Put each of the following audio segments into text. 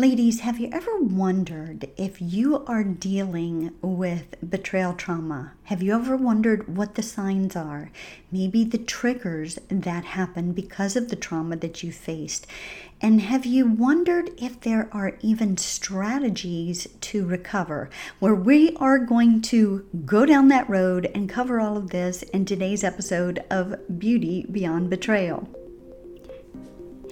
Ladies, have you ever wondered if you are dealing with betrayal trauma? Have you ever wondered what the signs are? Maybe the triggers that happen because of the trauma that you faced. And have you wondered if there are even strategies to recover? Where we are going to go down that road and cover all of this in today's episode of Beauty Beyond Betrayal.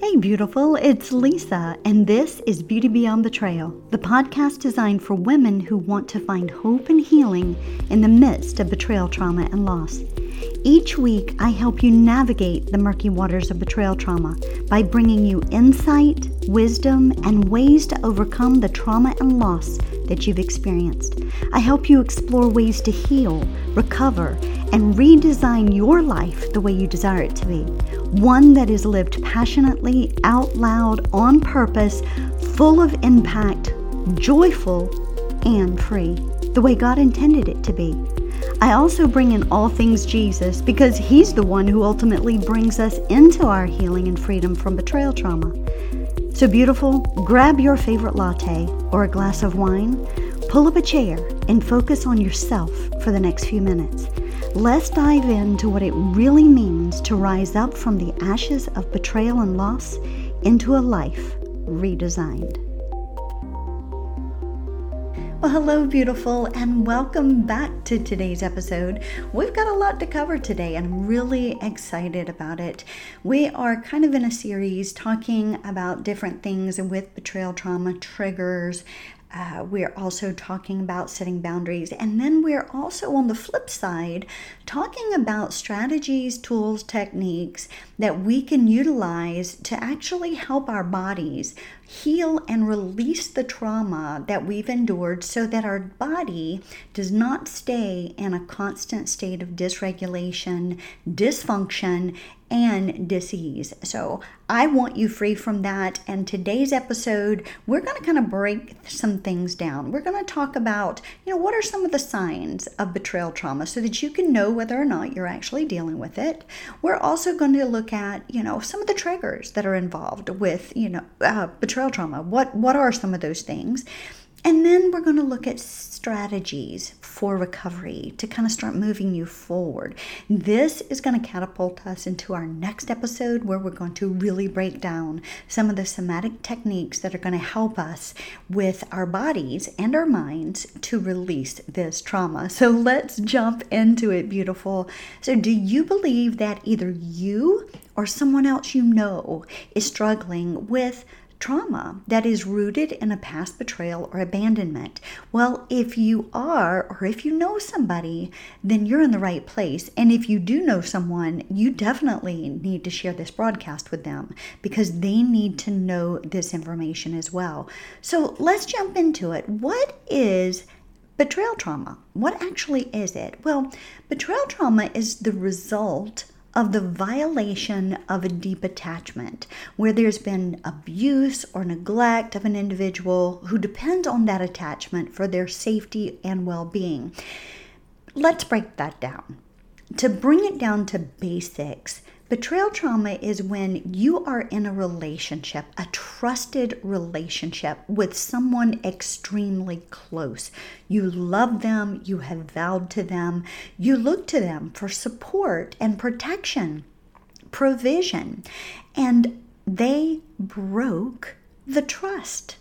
Hey, beautiful, it's Lisa, and this is Beauty Beyond Betrayal, the podcast designed for women who want to find hope and healing in the midst of betrayal, trauma, and loss. Each week, I help you navigate the murky waters of betrayal trauma by bringing you insight, wisdom, and ways to overcome the trauma and loss that you've experienced. I help you explore ways to heal, recover, and redesign your life the way you desire it to be. One that is lived passionately, out loud, on purpose, full of impact, joyful, and free, the way God intended it to be. I also bring in all things Jesus because He's the one who ultimately brings us into our healing and freedom from betrayal trauma. So, beautiful, grab your favorite latte or a glass of wine, pull up a chair, and focus on yourself for the next few minutes. Let's dive into what it really means to rise up from the ashes of betrayal and loss into a life redesigned. Well, hello, beautiful, and welcome back to today's episode. We've got a lot to cover today, and I'm really excited about it. We are kind of in a series talking about different things with betrayal trauma triggers, uh, we're also talking about setting boundaries. And then we're also on the flip side talking about strategies, tools, techniques that we can utilize to actually help our bodies heal and release the trauma that we've endured so that our body does not stay in a constant state of dysregulation, dysfunction, and disease. So I want you free from that. And today's episode, we're going to kind of break some things down. We're going to talk about, you know, what are some of the signs of betrayal trauma so that you can know whether or not you're actually dealing with it. We're also going to look at, you know, some of the triggers that are involved with, you know, uh, betrayal trauma. What what are some of those things? And then we're going to look at strategies for recovery to kind of start moving you forward. This is going to catapult us into our next episode where we're going to really break down some of the somatic techniques that are going to help us with our bodies and our minds to release this trauma. So let's jump into it, beautiful. So, do you believe that either you or someone else you know is struggling with trauma that is rooted in a past betrayal or abandonment. Well, if you are, or if you know somebody, then you're in the right place. And if you do know someone, you definitely need to share this broadcast with them because they need to know this information as well. So let's jump into it. What is betrayal trauma? What actually is it? Well, betrayal trauma is the result of the violation of a deep attachment, where there's been abuse or neglect of an individual who depends on that attachment for their safety and well being. Let's break that down. To bring it down to basics, Betrayal trauma is when you are in a relationship, a trusted relationship with someone extremely close. You love them, you have vowed to them, you look to them for support and protection, provision, and they broke the trust.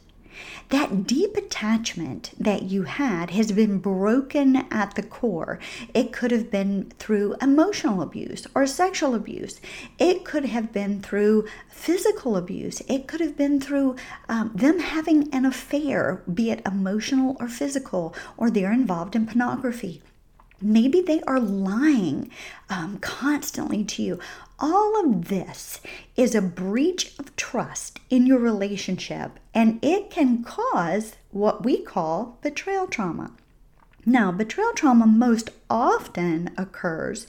That deep attachment that you had has been broken at the core. It could have been through emotional abuse or sexual abuse. It could have been through physical abuse. It could have been through um, them having an affair, be it emotional or physical, or they're involved in pornography. Maybe they are lying um, constantly to you. All of this is a breach of trust in your relationship, and it can cause what we call betrayal trauma. Now, betrayal trauma most often occurs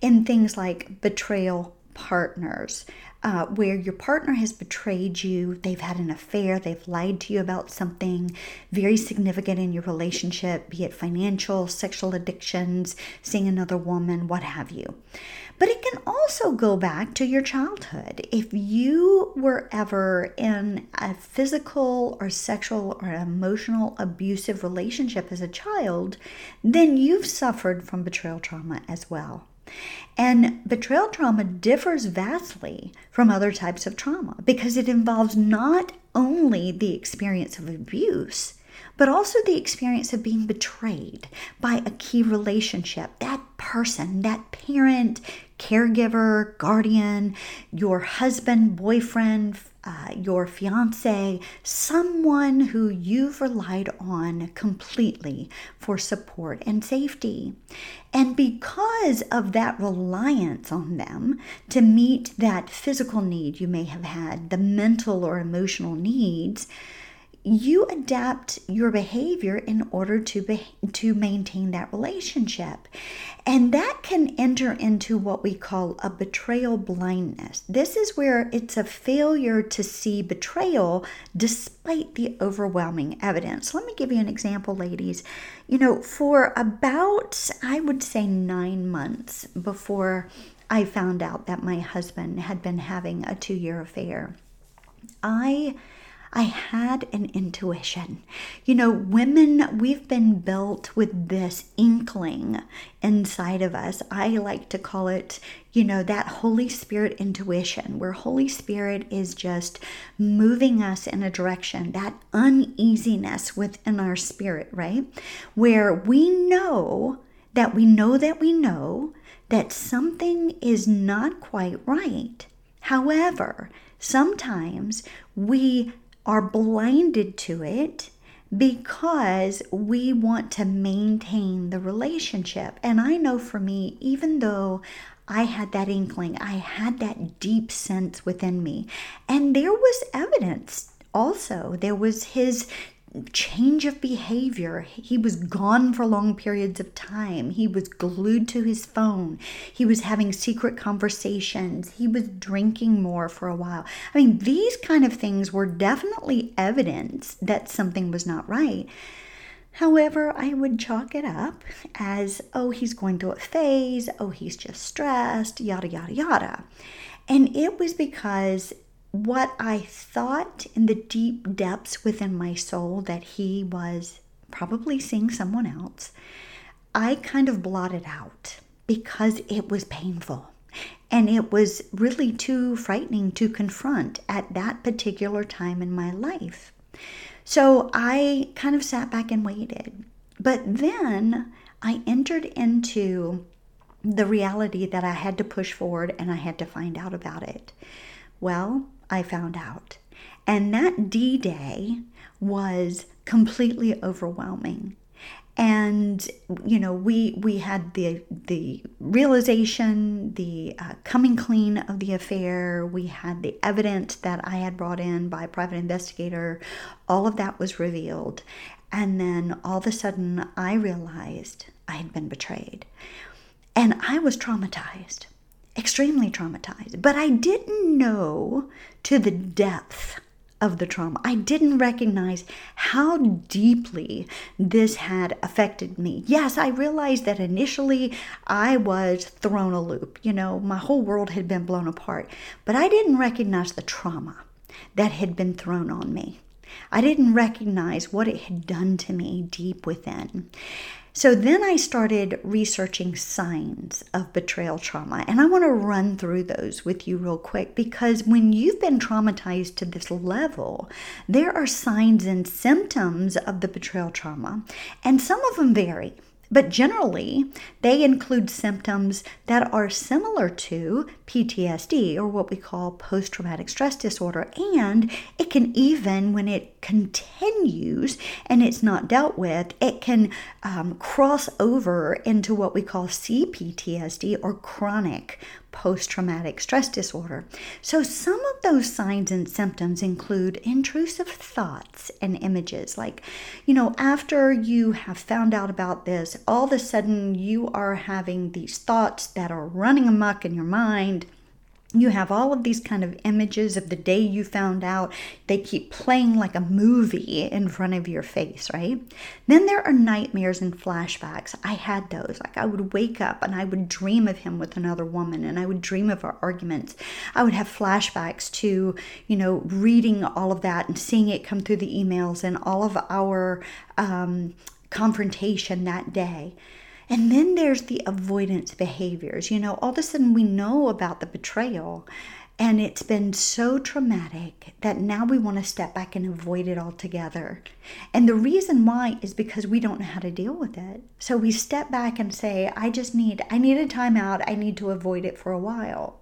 in things like betrayal partners uh, where your partner has betrayed you, they've had an affair, they've lied to you about something very significant in your relationship, be it financial, sexual addictions, seeing another woman, what have you. But it can also go back to your childhood. If you were ever in a physical or sexual or emotional abusive relationship as a child, then you've suffered from betrayal trauma as well. And betrayal trauma differs vastly from other types of trauma because it involves not only the experience of abuse, but also the experience of being betrayed by a key relationship. That person, that parent, caregiver, guardian, your husband, boyfriend, uh, your fiance, someone who you've relied on completely for support and safety. And because of that reliance on them to meet that physical need you may have had, the mental or emotional needs, you adapt your behavior in order to be, to maintain that relationship. And that can enter into what we call a betrayal blindness. This is where it's a failure to see betrayal despite the overwhelming evidence. Let me give you an example, ladies. You know, for about, I would say, nine months before I found out that my husband had been having a two year affair, I I had an intuition. You know, women, we've been built with this inkling inside of us. I like to call it, you know, that Holy Spirit intuition, where Holy Spirit is just moving us in a direction, that uneasiness within our spirit, right? Where we know that we know that we know that something is not quite right. However, sometimes we are blinded to it because we want to maintain the relationship. And I know for me, even though I had that inkling, I had that deep sense within me, and there was evidence also. There was his change of behavior. He was gone for long periods of time. He was glued to his phone. He was having secret conversations. He was drinking more for a while. I mean, these kind of things were definitely evidence that something was not right. However, I would chalk it up as, oh, he's going through a phase, oh, he's just stressed, yada, yada, yada. And it was because what I thought in the deep depths within my soul that he was probably seeing someone else, I kind of blotted out because it was painful. And it was really too frightening to confront at that particular time in my life. So I kind of sat back and waited. But then I entered into the reality that I had to push forward and I had to find out about it. Well, I found out. And that D Day was completely overwhelming. And you know, we we had the the realization, the uh, coming clean of the affair. We had the evidence that I had brought in by private investigator. All of that was revealed, and then all of a sudden, I realized I had been betrayed, and I was traumatized extremely traumatized. But I didn't know to the depth of the trauma. I didn't recognize how deeply this had affected me. Yes, I realized that initially I was thrown a loop. You know, my whole world had been blown apart. But I didn't recognize the trauma that had been thrown on me. I didn't recognize what it had done to me deep within. So then I started researching signs of betrayal trauma, and I want to run through those with you real quick because when you've been traumatized to this level, there are signs and symptoms of the betrayal trauma, and some of them vary. But generally, they include symptoms that are similar to PTSD or what we call post traumatic stress disorder. And it can even, when it continues and it's not dealt with, it can um, cross over into what we call CPTSD or chronic post traumatic stress disorder. So, some of those signs and symptoms include intrusive thoughts and images. Like, you know, after you have found out about this, all of a sudden you are having these thoughts that are running amok in your mind you have all of these kind of images of the day you found out. They keep playing like a movie in front of your face, right? Then there are nightmares and flashbacks. I had those. Like I would wake up and I would dream of him with another woman and I would dream of our arguments. I would have flashbacks to, you know, reading all of that and seeing it come through the emails and all of our um, confrontation that day. And then there's the avoidance behaviors. You know, all of a sudden we know about the betrayal and it's been so traumatic that now we want to step back and avoid it altogether. And the reason why is because we don't know how to deal with it. So we step back and say, I just need, I need a timeout. I need to avoid it for a while.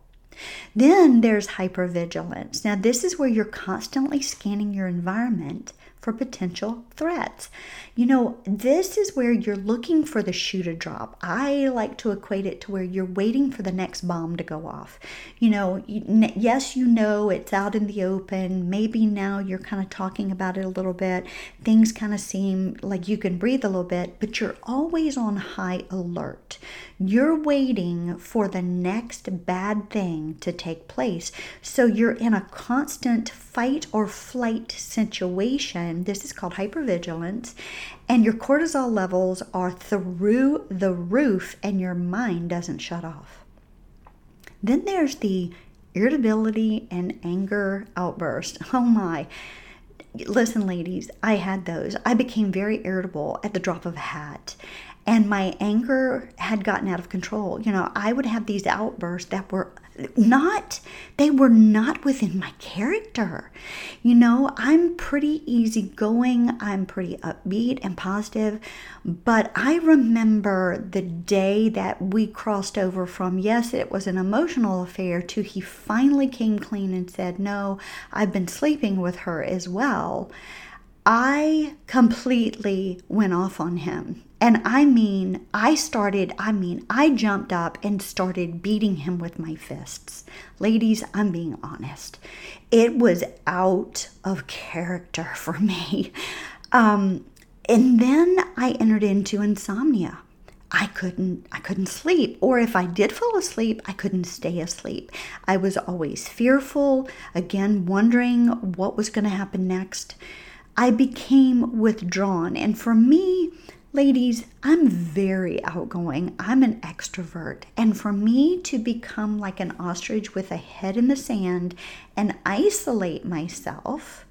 Then there's hypervigilance. Now, this is where you're constantly scanning your environment for potential threats. You know, this is where you're looking for the shoe to drop. I like to equate it to where you're waiting for the next bomb to go off. You know, yes, you know it's out in the open. Maybe now you're kind of talking about it a little bit. Things kind of seem like you can breathe a little bit, but you're always on high alert. You're waiting for the next bad thing to take place. So you're in a constant fight or flight situation. This is called hypervigilance. And your cortisol levels are through the roof, and your mind doesn't shut off. Then there's the irritability and anger outburst. Oh my. Listen, ladies, I had those. I became very irritable at the drop of a hat and my anger had gotten out of control. You know, I would have these outbursts that were not they were not within my character. You know, I'm pretty easygoing, I'm pretty upbeat and positive, but I remember the day that we crossed over from yes, it was an emotional affair to he finally came clean and said, "No, I've been sleeping with her as well." I completely went off on him. And I mean, I started, I mean, I jumped up and started beating him with my fists. Ladies, I'm being honest. It was out of character for me. Um, and then I entered into insomnia. I couldn't I couldn't sleep or if I did fall asleep I couldn't stay asleep. I was always fearful, again wondering what was going to happen next. I became withdrawn. And for me, ladies, I'm very outgoing. I'm an extrovert. And for me to become like an ostrich with a head in the sand and isolate myself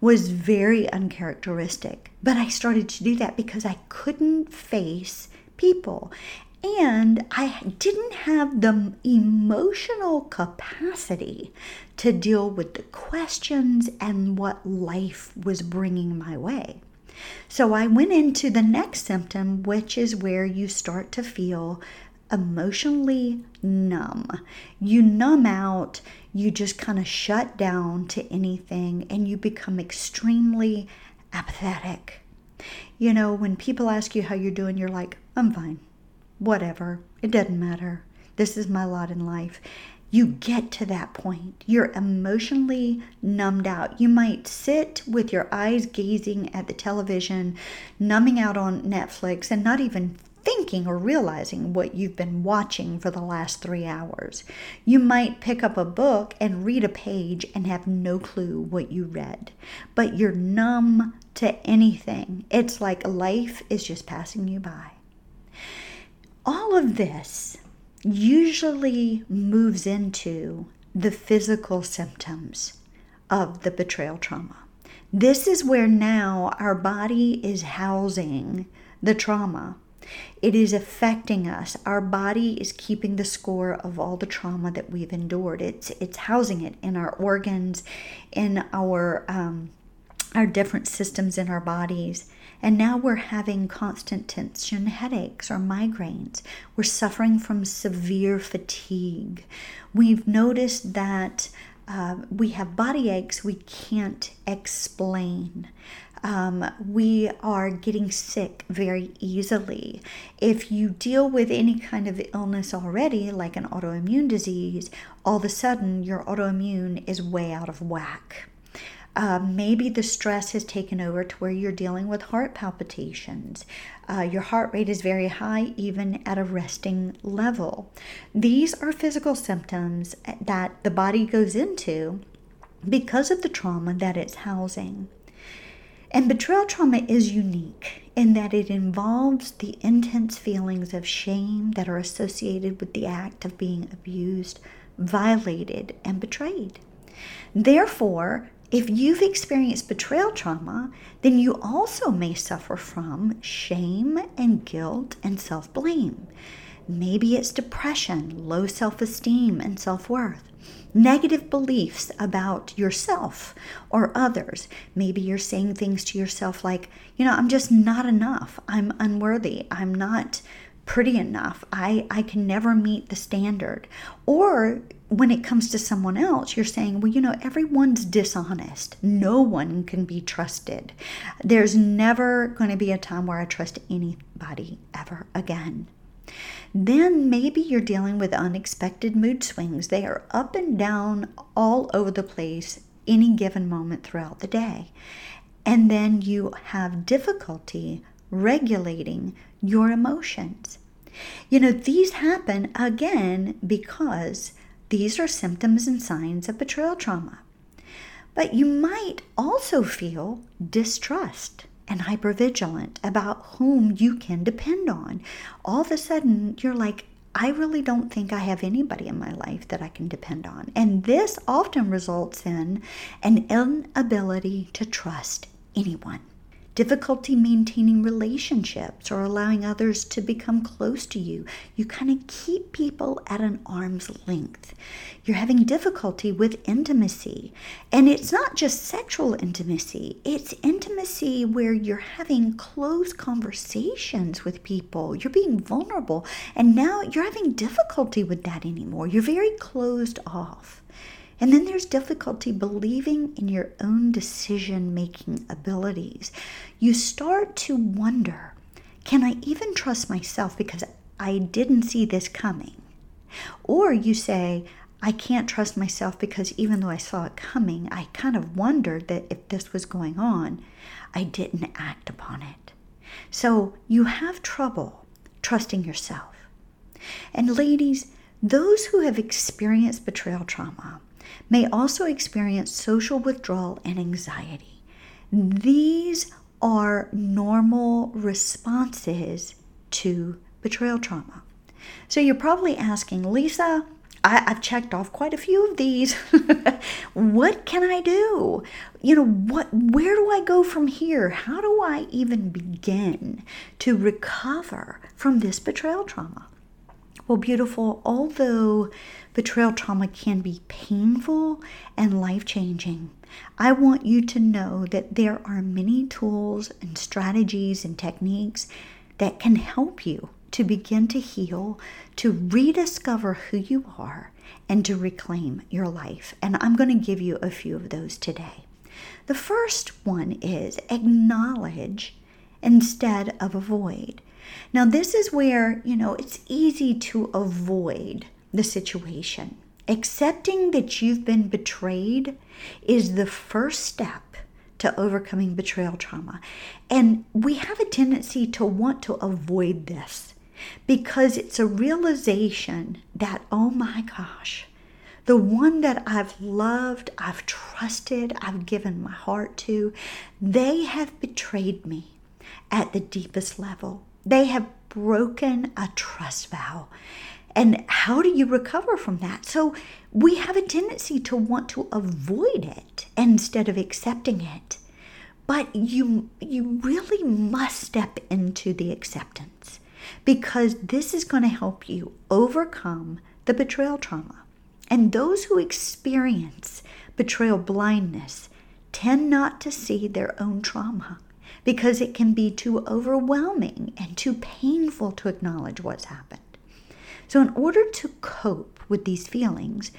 was very uncharacteristic. But I started to do that because I couldn't face people. And I didn't have the emotional capacity to deal with the questions and what life was bringing my way. So I went into the next symptom, which is where you start to feel emotionally numb. You numb out, you just kind of shut down to anything, and you become extremely apathetic. You know, when people ask you how you're doing, you're like, I'm fine whatever, it doesn't matter. This is my lot in life. You get to that point. You're emotionally numbed out. You might sit with your eyes gazing at the television, numbing out on Netflix, and not even thinking or realizing what you've been watching for the last three hours. You might pick up a book and read a page and have no clue what you read, but you're numb to anything. It's like life is just passing you by all of this usually moves into the physical symptoms of the betrayal trauma. This is where now our body is housing the trauma. It is affecting us. Our body is keeping the score of all the trauma that we've endured. It's it's housing it in our organs, in our um, our different systems in our bodies. And now we're having constant tension headaches or migraines. We're suffering from severe fatigue. We've noticed that uh, we have body aches we can't explain. Um, we are getting sick very easily. If you deal with any kind of illness already, like an autoimmune disease, all of a sudden your autoimmune is way out of whack. Uh, maybe the stress has taken over to where you're dealing with heart palpitations. Uh, your heart rate is very high, even at a resting level. These are physical symptoms that the body goes into because of the trauma that it's housing. And betrayal trauma is unique in that it involves the intense feelings of shame that are associated with the act of being abused, violated, and betrayed. Therefore, if you've experienced betrayal trauma, then you also may suffer from shame and guilt and self blame. Maybe it's depression, low self esteem, and self worth negative beliefs about yourself or others. Maybe you're saying things to yourself like, you know, I'm just not enough. I'm unworthy. I'm not pretty enough. I, I can never meet the standard. Or when it comes to someone else, you're saying, well, you know, everyone's dishonest. No one can be trusted. There's never going to be a time where I trust anybody ever again. Then maybe you're dealing with unexpected mood swings. They are up and down all over the place any given moment throughout the day. And then you have difficulty regulating your emotions. You know, these happen again because these are symptoms and signs of betrayal trauma. But you might also feel distrust and hypervigilant about whom you can depend on. All of a sudden, you're like, I really don't think I have anybody in my life that I can depend on. And this often results in an inability to trust anyone difficulty maintaining relationships or allowing others to become close to you. You kind of keep people at an arm's length. You're having difficulty with intimacy. And it's not just sexual intimacy, it's intimacy where you're having close conversations with people. You're being vulnerable. And now you're having difficulty with that anymore. You're very closed off. And then there's difficulty believing in your own decision making abilities. You start to wonder can I even trust myself because I didn't see this coming? Or you say, I can't trust myself because even though I saw it coming, I kind of wondered that if this was going on, I didn't act upon it. So you have trouble trusting yourself. And ladies, those who have experienced betrayal trauma may also experience social withdrawal and anxiety. These are normal responses to betrayal trauma. So you're probably asking, Lisa, I, have checked off quite a few of these. what can I do? You know, what where do I go from here? How do I even begin to recover from this betrayal trauma? Well, beautiful, although betrayal trauma can be painful and life changing, I want you to know that there are many tools and strategies and techniques that can help you to begin to heal, to rediscover who you are, and to reclaim your life. And I'm going to give you a few of those today. The first one is acknowledge instead of avoid. Now, this is where, you know, it's easy to avoid the situation. Accepting that you've been betrayed is the first step to overcoming betrayal trauma. And we have a tendency to want to avoid this because it's a realization that, oh my gosh, the one that I've loved, I've trusted, I've given my heart to, they have betrayed me at the deepest level. They have broken a trust vow. And how do you recover from that? So we have a tendency to want to avoid it instead of accepting it. But you you really must step into the acceptance because this is going to help you overcome the betrayal trauma. And those who experience betrayal blindness tend not to see their own trauma because it can be too overwhelming and too painful to acknowledge what's happened. So, in order to cope with these feelings,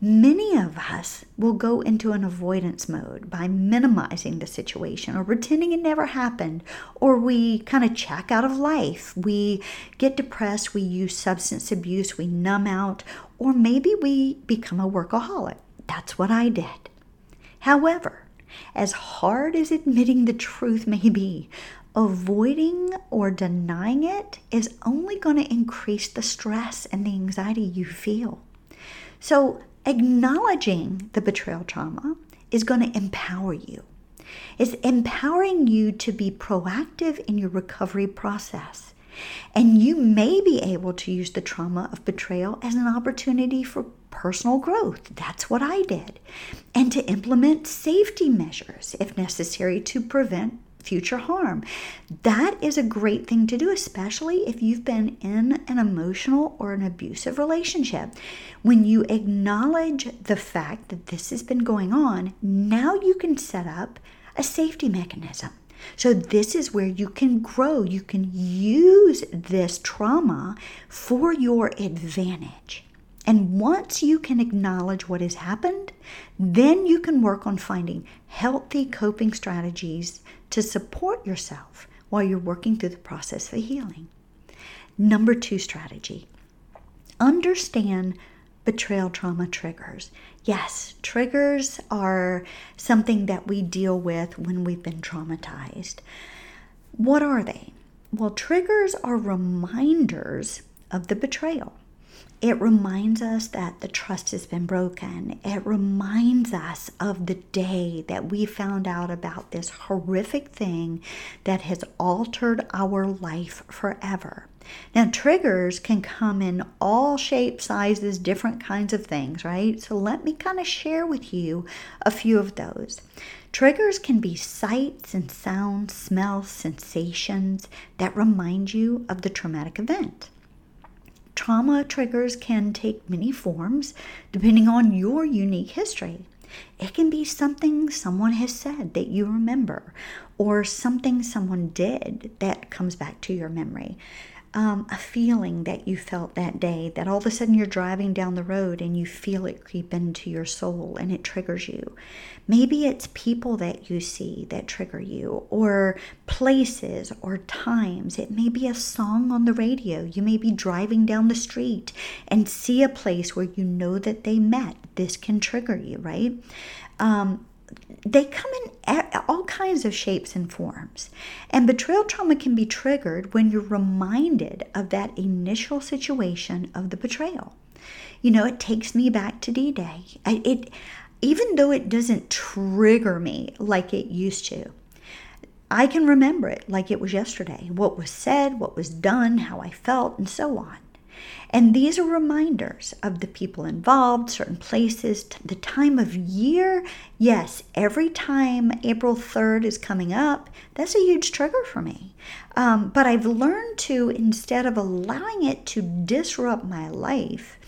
many of us will go into an avoidance mode by minimizing the situation or pretending it never happened, or we kind of check out of life. We get depressed, we use substance abuse, we numb out, or maybe we become a workaholic. That's what I did. However, As hard as admitting the truth may be, avoiding or denying it is only going to increase the stress and the anxiety you feel. So, acknowledging the betrayal trauma is going to empower you. It's empowering you to be proactive in your recovery process. And you may be able to use the trauma of betrayal as an opportunity for personal growth. That's what I did. And to implement safety measures if necessary to prevent future harm. That is a great thing to do, especially if you've been in an emotional or an abusive relationship. When you acknowledge the fact that this has been going on, now you can set up a safety mechanism. So, this is where you can grow. You can use this trauma for your advantage. And once you can acknowledge what has happened, then you can work on finding healthy coping strategies to support yourself while you're working through the process of healing. Number two strategy understand betrayal trauma triggers. Yes, triggers are something that we deal with when we've been traumatized. What are they? Well, triggers are reminders of the betrayal. It reminds us that the trust has been broken. It reminds us of the day that we found out about this horrific thing that has altered our life forever. Now, triggers can come in all shapes, sizes, different kinds of things, right? So, let me kind of share with you a few of those. Triggers can be sights and sounds, smells, sensations that remind you of the traumatic event. Trauma triggers can take many forms depending on your unique history. It can be something someone has said that you remember, or something someone did that comes back to your memory um, a feeling that you felt that day that all of a sudden you're driving down the road and you feel it creep into your soul and it triggers you. Maybe it's people that you see that trigger you, or places or times. It may be a song on the radio. You may be driving down the street and see a place where you know that they met. This can trigger you, right? Um, they come in all kinds of shapes and forms. And betrayal trauma can be triggered when you're reminded of that initial situation of the betrayal. You know, it takes me back to D Day. It, even though it doesn't trigger me like it used to, I can remember it like it was yesterday what was said, what was done, how I felt, and so on. And these are reminders of the people involved, certain places, the time of year. Yes, every time April 3rd is coming up, that's a huge trigger for me. Um, but I've learned to, instead of allowing it to disrupt my life,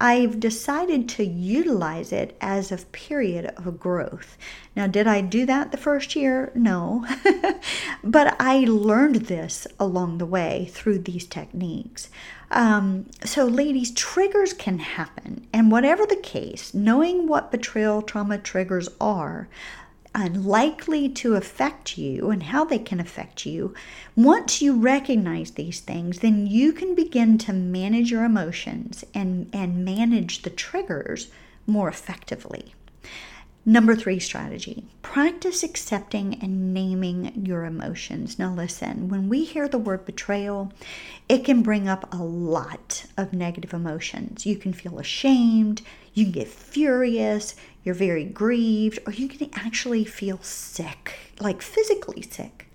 I've decided to utilize it as a period of growth. Now, did I do that the first year? No. but I learned this along the way through these techniques. Um, so, ladies, triggers can happen. And whatever the case, knowing what betrayal trauma triggers are, unlikely to affect you and how they can affect you, once you recognize these things, then you can begin to manage your emotions and, and manage the triggers more effectively. Number three strategy practice accepting and naming your emotions. Now, listen, when we hear the word betrayal, it can bring up a lot of negative emotions. You can feel ashamed, you can get furious, you're very grieved, or you can actually feel sick, like physically sick.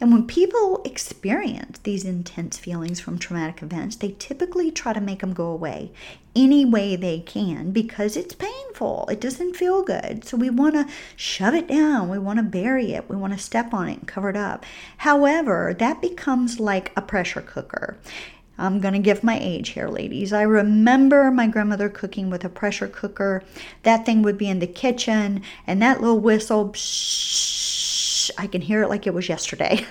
And when people experience these intense feelings from traumatic events, they typically try to make them go away any way they can because it's painful. It doesn't feel good. So we want to shove it down. We want to bury it. We want to step on it and cover it up. However, that becomes like a pressure cooker. I'm going to give my age here, ladies. I remember my grandmother cooking with a pressure cooker. That thing would be in the kitchen, and that little whistle, psh, I can hear it like it was yesterday.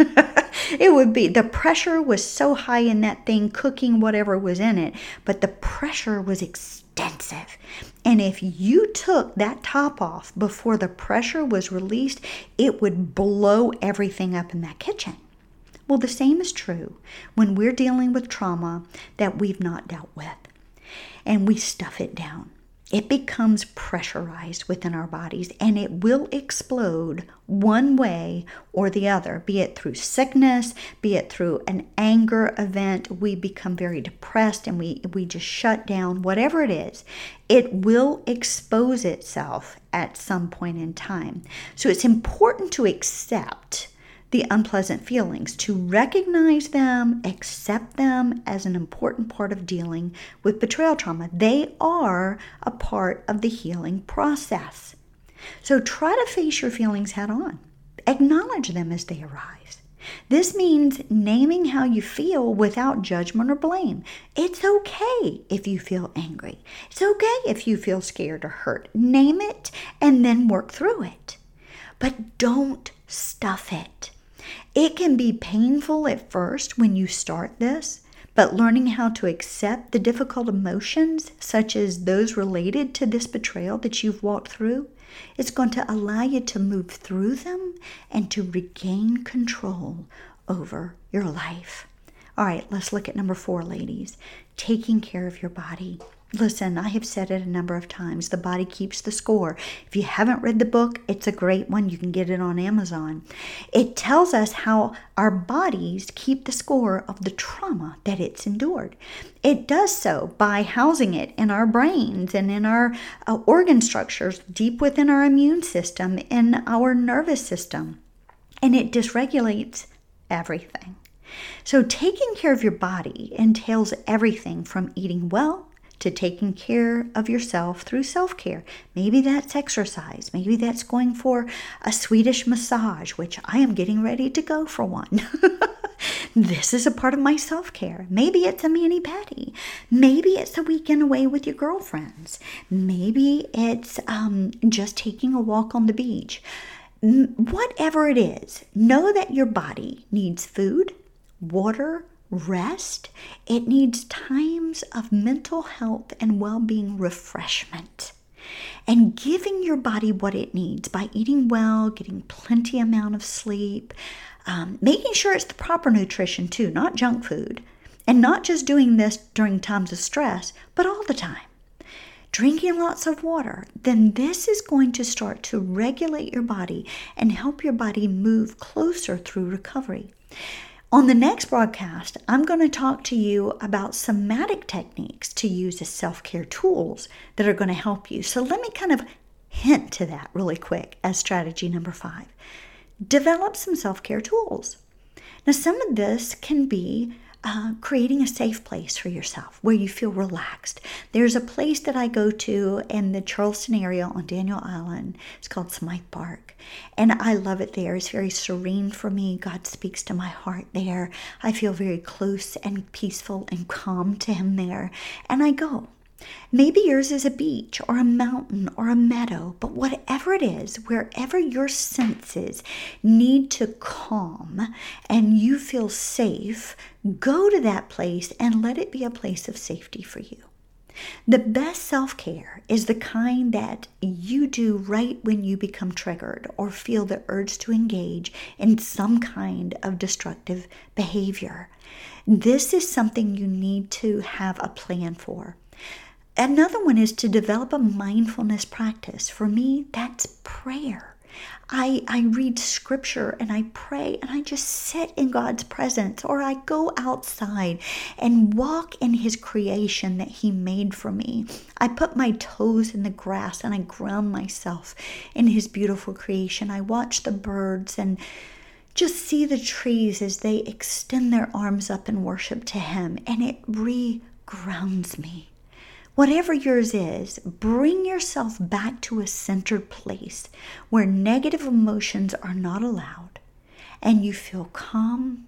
it would be the pressure was so high in that thing cooking whatever was in it, but the pressure was extensive. And if you took that top off before the pressure was released, it would blow everything up in that kitchen. Well, the same is true when we're dealing with trauma that we've not dealt with and we stuff it down. it becomes pressurized within our bodies and it will explode one way or the other, be it through sickness, be it through an anger event. We become very depressed and we, we just shut down, whatever it is, it will expose itself at some point in time. So it's important to accept the unpleasant feelings, to recognize them, accept them as an important part of dealing with betrayal trauma. They are a part of the healing process. So try to face your feelings head on, acknowledge them as they arise. This means naming how you feel without judgment or blame. It's okay if you feel angry. It's okay if you feel scared or hurt. Name it and then work through it. But don't stuff it. It can be painful at first when you start this, but learning how to accept the difficult emotions, such as those related to this betrayal that you've walked through, is going to allow you to move through them and to regain control over your life. All right, let's look at number four, ladies taking care of your body. Listen, I have said it a number of times. The body keeps the score. If you haven't read the book, it's a great one. You can get it on Amazon. It tells us how our bodies keep the score of the trauma that it's endured. It does so by housing it in our brains and in our uh, organ structures, deep within our immune system, in our nervous system. And it dysregulates everything. So, taking care of your body entails everything from eating well to taking care of yourself through self care. Maybe that's exercise. Maybe that's going for a Swedish massage, which I am getting ready to go for one. this is a part of my self care. Maybe it's a mani pedi. Maybe it's a weekend away with your girlfriends. Maybe it's um, just taking a walk on the beach. Whatever it is, know that your body needs food, water, rest. It needs times of mental health and well being refreshment. And giving your body what it needs by eating well, getting plenty amount of sleep, um, making sure it's the proper nutrition too, not junk food, and not just doing this during times of stress, but all the time. Drinking lots of water, then this is going to start to regulate your body and help your body move closer through recovery. On the next broadcast, I'm going to talk to you about somatic techniques to use as self care tools that are going to help you. So, let me kind of hint to that really quick as strategy number five. Develop some self care tools. Now, some of this can be uh, creating a safe place for yourself where you feel relaxed. There's a place that I go to in the Charleston area on Daniel Island. It's called Smythe Park. And I love it there. It's very serene for me. God speaks to my heart there. I feel very close and peaceful and calm to Him there. And I go. Maybe yours is a beach or a mountain or a meadow, but whatever it is, wherever your senses need to calm and you feel safe, go to that place and let it be a place of safety for you. The best self care is the kind that you do right when you become triggered or feel the urge to engage in some kind of destructive behavior. This is something you need to have a plan for. Another one is to develop a mindfulness practice. For me, that's prayer. I, I read scripture and I pray and I just sit in God's presence, or I go outside and walk in His creation that He made for me. I put my toes in the grass and I ground myself in His beautiful creation. I watch the birds and just see the trees as they extend their arms up in worship to Him, and it re grounds me. Whatever yours is, bring yourself back to a centered place where negative emotions are not allowed and you feel calm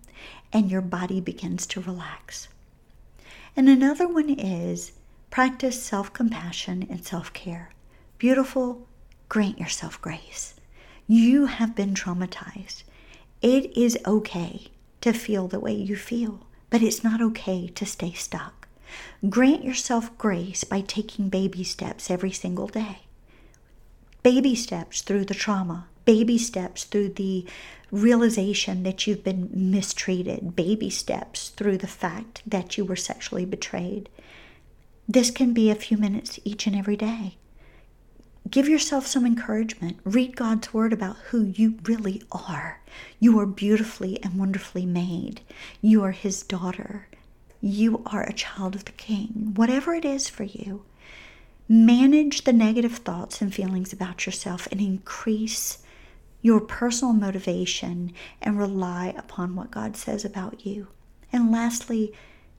and your body begins to relax. And another one is practice self compassion and self care. Beautiful, grant yourself grace. You have been traumatized. It is okay to feel the way you feel, but it's not okay to stay stuck. Grant yourself grace by taking baby steps every single day. Baby steps through the trauma, baby steps through the realization that you've been mistreated, baby steps through the fact that you were sexually betrayed. This can be a few minutes each and every day. Give yourself some encouragement. Read God's word about who you really are. You are beautifully and wonderfully made. You are His daughter. You are a child of the King. Whatever it is for you, manage the negative thoughts and feelings about yourself and increase your personal motivation and rely upon what God says about you. And lastly,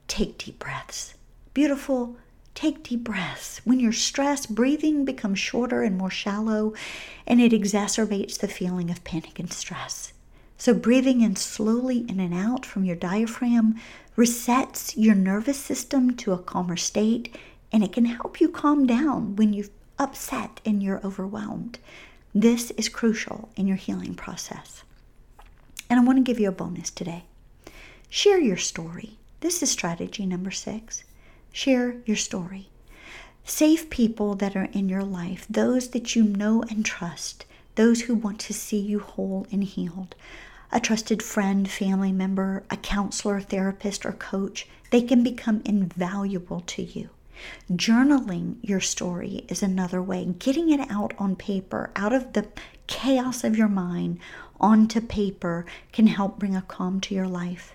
take deep breaths. Beautiful, take deep breaths. When you're stressed, breathing becomes shorter and more shallow, and it exacerbates the feeling of panic and stress. So, breathing in slowly in and out from your diaphragm resets your nervous system to a calmer state, and it can help you calm down when you're upset and you're overwhelmed. This is crucial in your healing process. And I want to give you a bonus today. Share your story. This is strategy number six. Share your story. Save people that are in your life, those that you know and trust, those who want to see you whole and healed. A trusted friend, family member, a counselor, therapist, or coach, they can become invaluable to you. Journaling your story is another way. Getting it out on paper, out of the chaos of your mind, onto paper can help bring a calm to your life.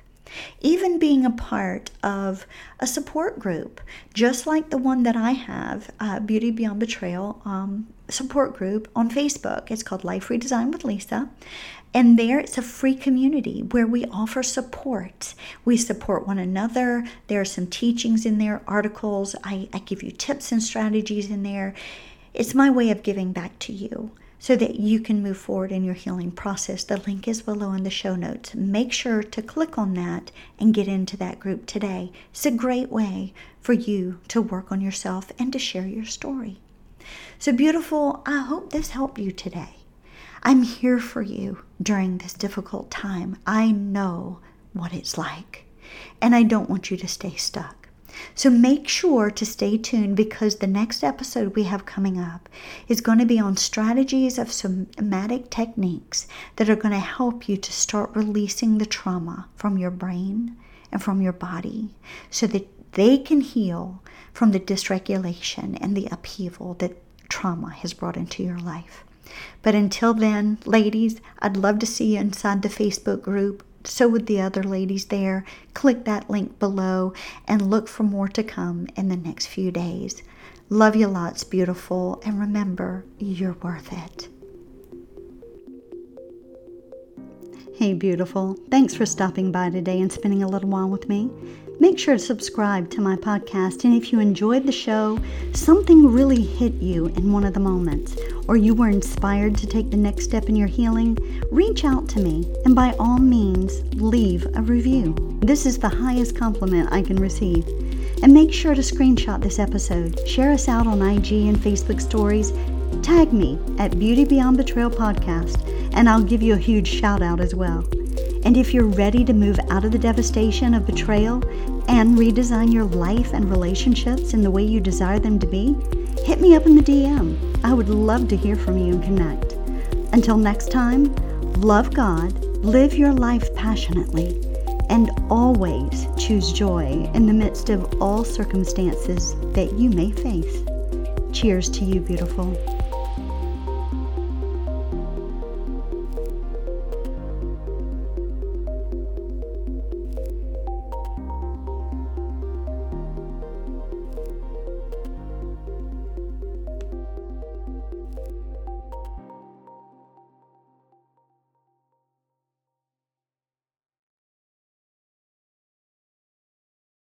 Even being a part of a support group, just like the one that I have, uh, Beauty Beyond Betrayal um, support group on Facebook. It's called Life Redesigned with Lisa. And there it's a free community where we offer support. We support one another. There are some teachings in there, articles. I, I give you tips and strategies in there. It's my way of giving back to you so that you can move forward in your healing process. The link is below in the show notes. Make sure to click on that and get into that group today. It's a great way for you to work on yourself and to share your story. So, beautiful, I hope this helped you today. I'm here for you during this difficult time. I know what it's like, and I don't want you to stay stuck. So make sure to stay tuned because the next episode we have coming up is going to be on strategies of somatic techniques that are going to help you to start releasing the trauma from your brain and from your body so that they can heal from the dysregulation and the upheaval that trauma has brought into your life. But until then, ladies, I'd love to see you inside the Facebook group so would the other ladies there. Click that link below and look for more to come in the next few days. Love you lots, beautiful, and remember, you're worth it. Hey, beautiful. Thanks for stopping by today and spending a little while with me. Make sure to subscribe to my podcast, and if you enjoyed the show, something really hit you in one of the moments, or you were inspired to take the next step in your healing, reach out to me and by all means leave a review. This is the highest compliment I can receive. And make sure to screenshot this episode, share us out on IG and Facebook stories, tag me at Beauty Beyond Betrayal Podcast, and I'll give you a huge shout out as well. And if you're ready to move out of the devastation of betrayal and redesign your life and relationships in the way you desire them to be, hit me up in the DM. I would love to hear from you and connect. Until next time, love God, live your life passionately, and always choose joy in the midst of all circumstances that you may face. Cheers to you, beautiful.